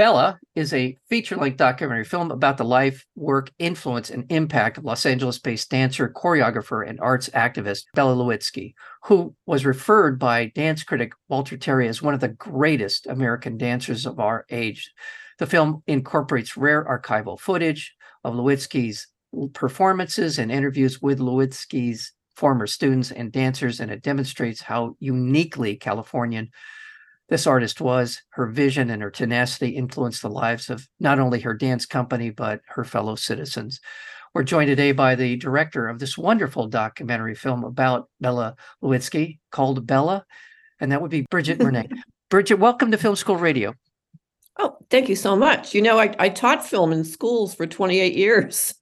Bella is a feature length documentary film about the life, work, influence, and impact of Los Angeles based dancer, choreographer, and arts activist Bella Lewitzky, who was referred by dance critic Walter Terry as one of the greatest American dancers of our age. The film incorporates rare archival footage of Lewitzky's performances and interviews with Lewitzky's former students and dancers, and it demonstrates how uniquely Californian this artist was. Her vision and her tenacity influenced the lives of not only her dance company, but her fellow citizens. We're joined today by the director of this wonderful documentary film about Bella Lewitzky called Bella, and that would be Bridget Murnane. Bridget, welcome to Film School Radio. Oh, thank you so much. You know, I, I taught film in schools for 28 years.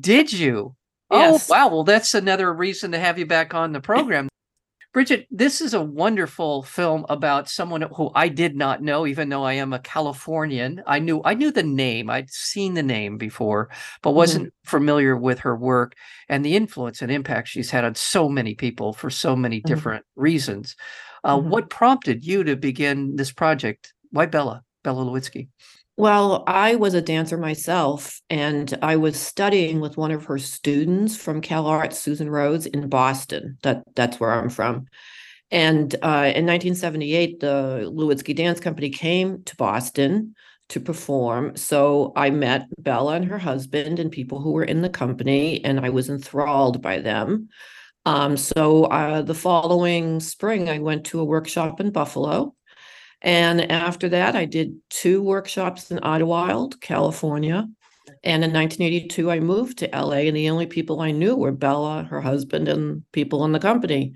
Did you? Oh, yes. Oh, wow. Well, that's another reason to have you back on the program. Bridget, this is a wonderful film about someone who I did not know, even though I am a Californian. I knew I knew the name, I'd seen the name before, but wasn't mm-hmm. familiar with her work and the influence and impact she's had on so many people for so many mm-hmm. different mm-hmm. reasons. Uh, mm-hmm. What prompted you to begin this project? Why Bella, Bella Lewitzky? Well, I was a dancer myself, and I was studying with one of her students from Cal Arts, Susan Rhodes, in Boston. That that's where I'm from. And uh, in 1978, the Lewitzky Dance Company came to Boston to perform. So I met Bella and her husband and people who were in the company, and I was enthralled by them. Um, so uh, the following spring, I went to a workshop in Buffalo and after that, I did two workshops in Idlewild, California. And in 1982, I moved to LA, and the only people I knew were Bella, her husband, and people in the company.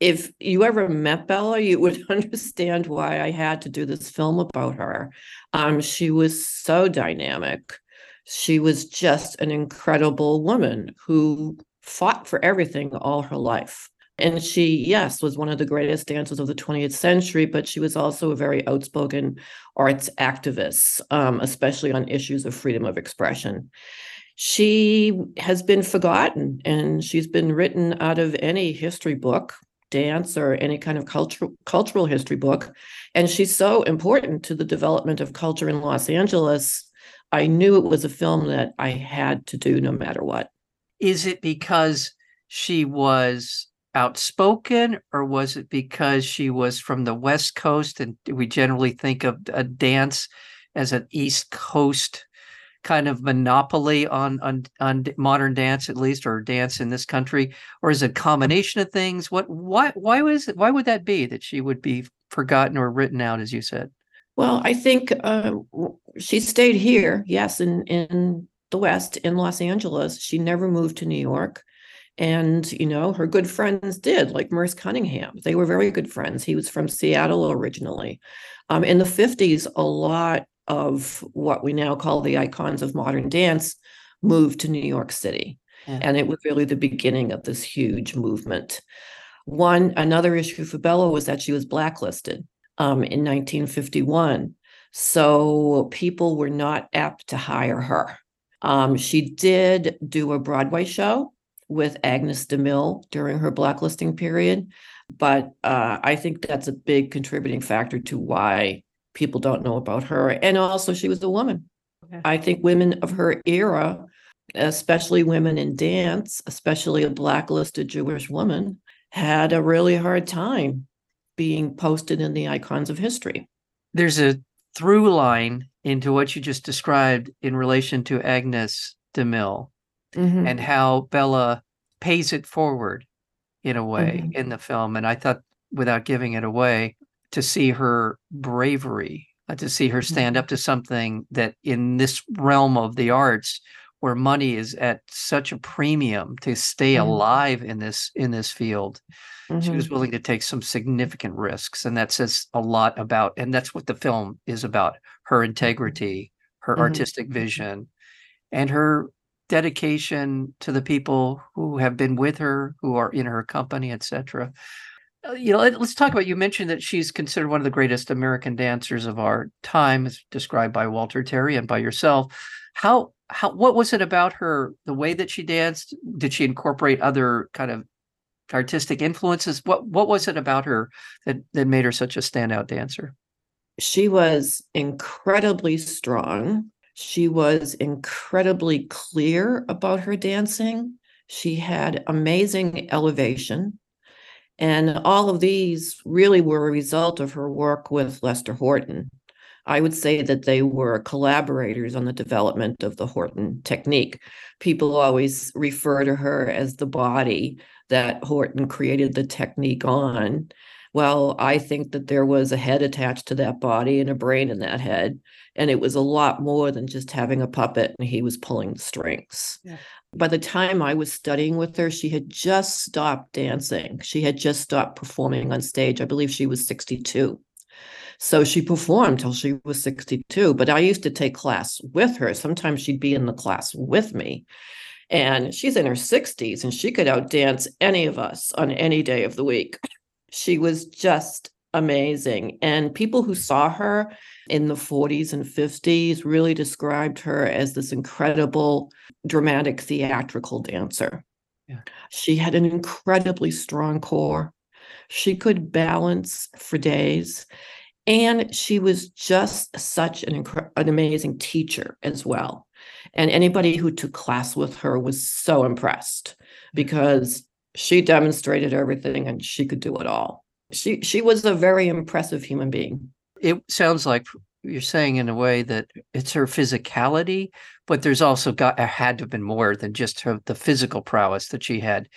If you ever met Bella, you would understand why I had to do this film about her. Um, she was so dynamic. She was just an incredible woman who fought for everything all her life. And she, yes, was one of the greatest dancers of the 20th century, but she was also a very outspoken arts activist, um, especially on issues of freedom of expression. She has been forgotten and she's been written out of any history book, dance, or any kind of cultural cultural history book. And she's so important to the development of culture in Los Angeles. I knew it was a film that I had to do no matter what. Is it because she was outspoken or was it because she was from the west coast and we generally think of a dance as an east coast kind of monopoly on on on modern dance at least or dance in this country? Or is it a combination of things? What why why was why would that be that she would be forgotten or written out as you said? Well i think uh, she stayed here yes in in the west in los angeles. She never moved to new york and, you know, her good friends did, like Merce Cunningham. They were very good friends. He was from Seattle originally. Um, in the 50s, a lot of what we now call the icons of modern dance moved to New York City. Yeah. And it was really the beginning of this huge movement. One, another issue for Bella was that she was blacklisted um, in 1951. So people were not apt to hire her. Um, she did do a Broadway show with Agnes DeMille during her blacklisting period. But uh, I think that's a big contributing factor to why people don't know about her. And also, she was a woman. Okay. I think women of her era, especially women in dance, especially a blacklisted Jewish woman, had a really hard time being posted in the icons of history. There's a through line into what you just described in relation to Agnes DeMille mm-hmm. and how Bella pays it forward in a way mm-hmm. in the film. And I thought, without giving it away, to see her bravery, uh, to see her stand mm-hmm. up to something that in this realm of the arts, where money is at such a premium to stay mm-hmm. alive in this in this field mm-hmm. she was willing to take some significant risks and that says a lot about and that's what the film is about her mm-hmm. integrity her mm-hmm. artistic vision and her dedication to the people who have been with her, who are in her company, etc. uh, you know, let, us talk about. You mentioned that she's considered one of the greatest American dancers of our time, as described by Walter Terry and by yourself. How how what was it about her? The way that she danced? Did she incorporate other kind of artistic influences? What what was it about her that that made her such a standout dancer? She was incredibly strong. She was incredibly clear about her dancing. She had amazing elevation. And all of these really were a result of her work with Lester Horton. I would say that they were collaborators on the development of the Horton technique. People always refer to her as the body that Horton created the technique on. Well, I think that there was a head attached to that body and a brain in that head. And it was a lot more than just having a puppet and he was pulling the strings. Yeah. By the time I was studying with her, she had just stopped dancing. She had just stopped performing on stage. I believe she was 62. So she performed till she was 62. But I used to take class with her. Sometimes she'd be in the class with me. And she's in her 60s and she could outdance any of us on any day of the week. She was just amazing. And people who saw her in the 40s and 50s really described her as this incredible dramatic theatrical dancer. Yeah. She had an incredibly strong core. She could balance for days. And she was just such an, incre- an amazing teacher as well. And anybody who took class with her was so impressed because she demonstrated everything and she could do it all. She she was a very impressive human being. It sounds like you're saying in a way that it's her physicality, but there's also got uh, had to have been more than just her the physical prowess that she had.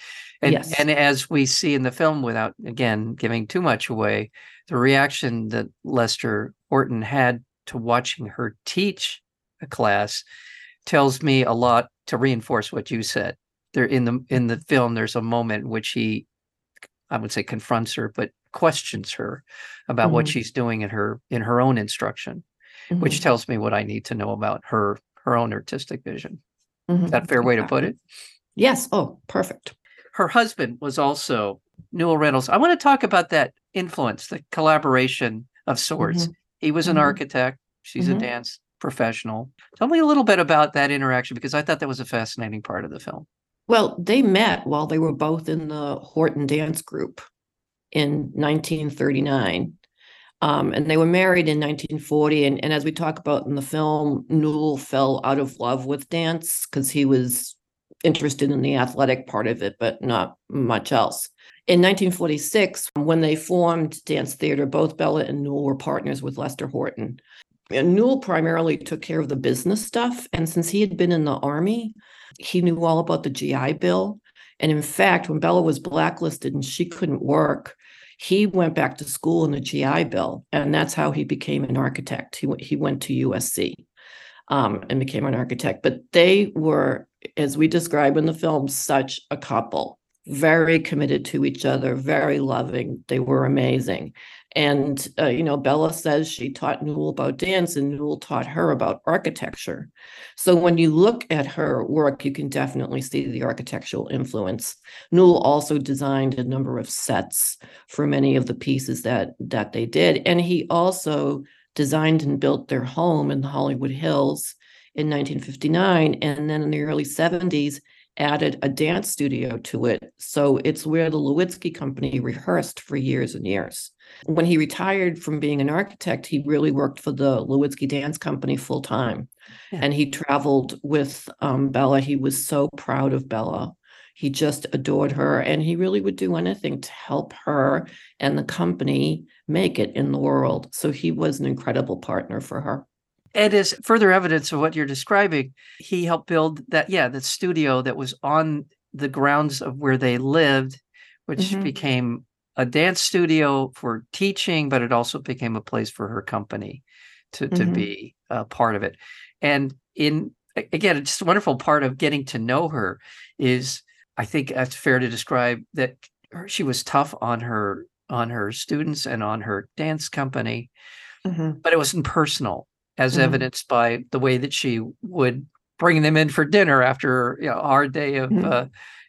And yes. and as we see in the film, without again giving too much away, the reaction that Lester Horton had to watching her teach a class tells me a lot to reinforce what you said. There in the in the film, there's a moment in which he, I would say, confronts her, but questions her about mm-hmm. what she's doing in her in her own instruction, mm-hmm. which tells me what I need to know about her her own artistic vision. Mm-hmm. Is that fair way to put it? Yes. Oh, perfect. Her husband was also Newell Reynolds. I want to talk about that influence, the collaboration of sorts. Mm-hmm. He was an mm-hmm. architect. She's a mm-hmm. dance professional. Tell me a little bit about that interaction because I thought that was a fascinating part of the film. Well, they met while they were both in the Horton Dance Group in 1939. Um, and they were married in 1940. And, and as we talk about in the film, Newell fell out of love with dance because he was interested in the athletic part of it, but not much else. In 1946, when they formed Dance Theater, both Bella and Newell were partners with Lester Horton. And Newell primarily took care of the business stuff. And since he had been in the Army, he knew all about the GI Bill. And in fact, when Bella was blacklisted and she couldn't work, he went back to school in the GI Bill. And that's how he became an architect. He, he went to USC um, and became an architect. But they were, as we describe in the film, such a couple very committed to each other, very loving. They were amazing. And, uh, you know, Bella says she taught Newell about dance and Newell taught her about architecture. So when you look at her work, you can definitely see the architectural influence. Newell also designed a number of sets for many of the pieces that that they did. And he also designed and built their home in the Hollywood Hills in 1959. And then in the early 70s, added a dance studio to it. So it's where the Lewitzky company rehearsed for years and years. When he retired from being an architect, he really worked for the Lewitzky Dance Company full time. Yeah. And he traveled with um, Bella. He was so proud of Bella. He just adored her. And he really would do anything to help her and the company make it in the world. So he was an incredible partner for her. And as further evidence of what you're describing, he helped build that, yeah, the studio that was on the grounds of where they lived, which mm-hmm. became a dance studio for teaching, but it also became a place for her company to, to mm-hmm. be a part of it. And in again, it's just a wonderful part of getting to know her is I think that's fair to describe that she was tough on her on her students and on her dance company, mm-hmm. but it wasn't personal as mm-hmm. evidenced by the way that she would bring them in for dinner after you know, a hard day of mm-hmm. uh,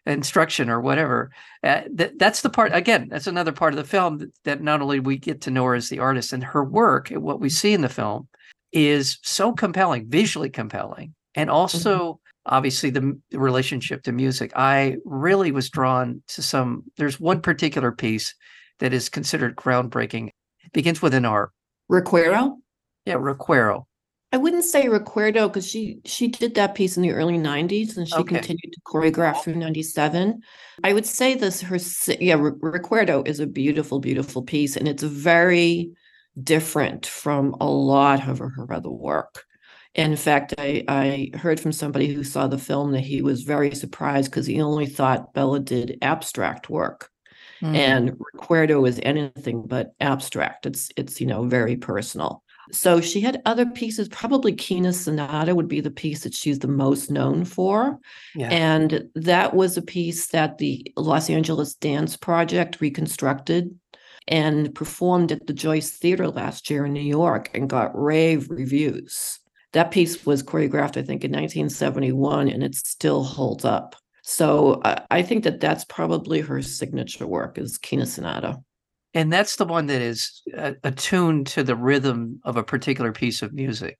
instruction or whatever. Uh, that, that's the part, again, that's another part of the film that, that not only we get to know her as the artist and her work, what we see in the film is so compelling, visually compelling, and Mm-hmm. also obviously the, the relationship to music. I really was drawn to some, there's one particular piece that is considered groundbreaking. It begins with an R. Recuerdo? Yeah, Requero. I wouldn't say Recuerdo because she she did that piece in the early 90s and she Okay. continued to choreograph through 97. I would say this her yeah, Re- Recuerdo is a beautiful, beautiful piece and it's very different from a lot of her, her other work. In fact, I, I heard from somebody who saw the film that he was very surprised because he only thought Bella did abstract work. Mm. and Recuerdo is anything but abstract. It's it's you know very personal. So she had other pieces. Probably Kinaesonata would be the piece that she's the most known for, yeah. and that was a piece that the Los Angeles Dance Project reconstructed and performed at the Joyce Theater last year in New York and got rave reviews. That piece was choreographed, I think, in 1971, and it still holds up. So I I think that that's probably her signature work is Kinaesonata. And that's the one that is uh, attuned to the rhythm of a particular piece of music.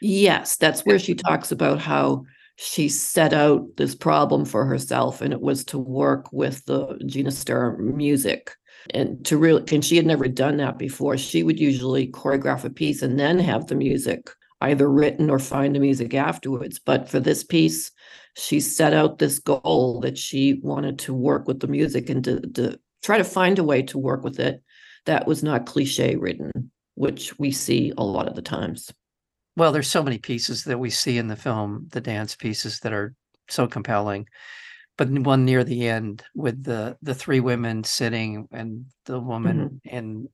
Yes, that's where she talks about how she set out this problem for herself, and it was to work with the Ginastera music. And to really, and she had never done that before. She would usually choreograph a piece and then have the music either written or find the music afterwards. But for this piece, she set out this goal that she wanted to work with the music and to, to try to find a way to work with it that was not cliche ridden, which we see a lot of the times. Well, there's so many pieces that we see in the film, the dance pieces that are so compelling. But one near the end with the the three women sitting and the woman mm-hmm. in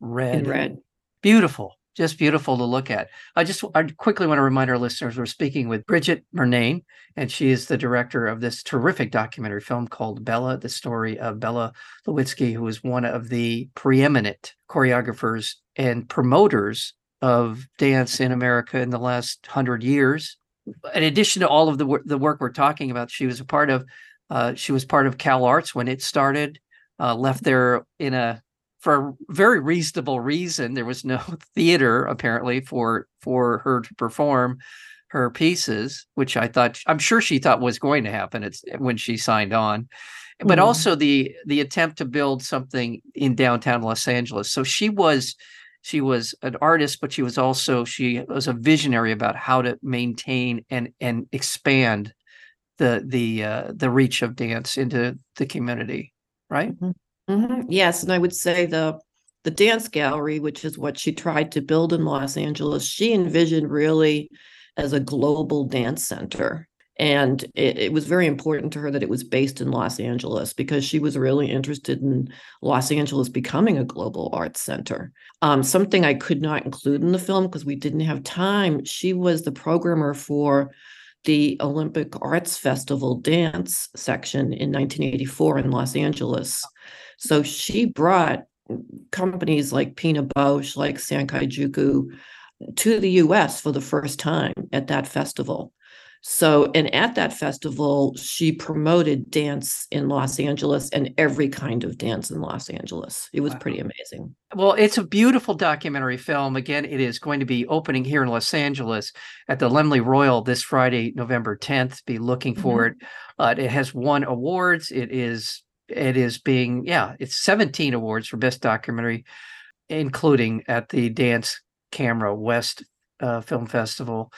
red, In red. beautiful, just beautiful to look at. I just I quickly want to remind our listeners we're speaking with Bridget Murnane, and she is the director of this terrific documentary film called Bella, the story of Bella Lewitzky, who is one of the preeminent choreographers and promoters of dance in America in the last hundred years. In addition to all of the the work we're talking about, she was a part of. Uh, she was part of Cal Arts when it started. Uh, left there in a for a very reasonable reason. There was no theater apparently for for her to perform her pieces, which I thought I'm sure she thought was going to happen. It's when she signed on, but Mhm. also the the attempt to build something in downtown Los Angeles. So she was she was an artist, but she was also she was a visionary about how to maintain and and expand the the uh, the reach of dance into the community. Right. Mhm. Yes, and I would say the the dance gallery, which is what she tried to build in Los Angeles, she envisioned really as a global dance center. And it, it was very important to her that it was based in Los Angeles because she was really interested in Los Angeles becoming a global arts center. Um, something I could not include in the film because we didn't have time. She was the programmer for the Olympic Arts Festival dance section in 1984 in Los Angeles. So she brought companies like Pina Bausch, like Sankai Juku, to the US for the first time at that festival. So, and at that festival, she promoted dance in Los Angeles and every kind of dance in Los Angeles. It was Wow. pretty amazing. Well, it's a beautiful documentary film. Again, it is going to be opening here in Los Angeles at the Laemmle Royal this Friday, November 10th. Be looking for it. Uh, it has won awards. It is it is being yeah, it's 17 awards for best documentary, including at the Dance Camera West uh, Film Festival,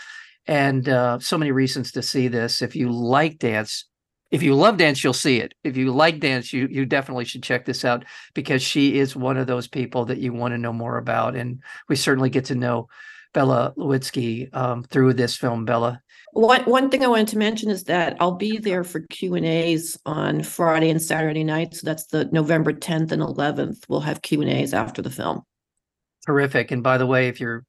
and uh, so many reasons to see this. If you like dance. If you love dance, you'll see it. If you like dance, you you definitely should check this out because she is one of those people that you want to know more about. And we certainly get to know Bella Lewitzky um, through this film, Bella. One one thing I wanted to mention is that I'll be there for Q and A's on Friday and Saturday night. So that's the November 10th and 11th. We'll have Q and A's after the film. Terrific. And by the way, if you're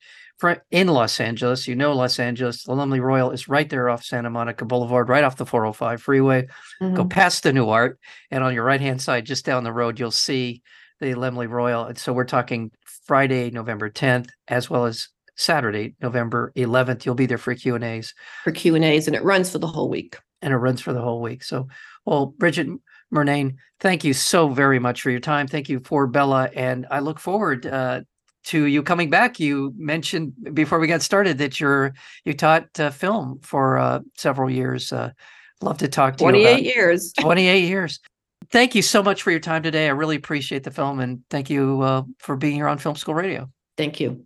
in Los Angeles, you know Los Angeles, the Laemmle Royal is right there off Santa Monica Boulevard, right off the 405 freeway. Go Mhm. past the Nuart, and on your right hand side, just down the road, you'll see the Laemmle Royal. And so we're talking Friday, November 10th, as well as Saturday, November 11th. You'll be there for Q and A's. for Q and A's, and it runs for the whole week. and it runs for the whole week. So, well, Bridget Murnane, thank you so very much for your time. Thank you for Bella, and I look forward uh, to you coming back. You mentioned before we got started that you're you taught uh, film for uh, several years. Uh, love to talk to 28 you. 28 years. 28 years. Thank you so much for your time today. I really appreciate the film, and thank you uh, for being here on Film School Radio. Thank you.